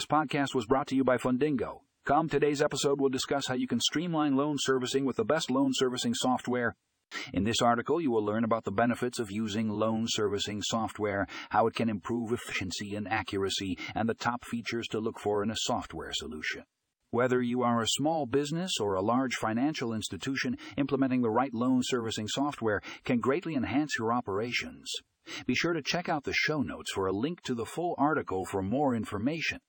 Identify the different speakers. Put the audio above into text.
Speaker 1: This podcast was brought to you by Fundingo. Come, today's episode will discuss how you can streamline loan servicing with the best loan servicing software. In this article, you will learn about the benefits of using loan servicing software, how it can improve efficiency and accuracy, and the top features to look for in a software solution. Whether you are a small business or a large financial institution, implementing the right loan servicing software can greatly enhance your operations. Be sure to check out the show notes for a link to the full article for more information.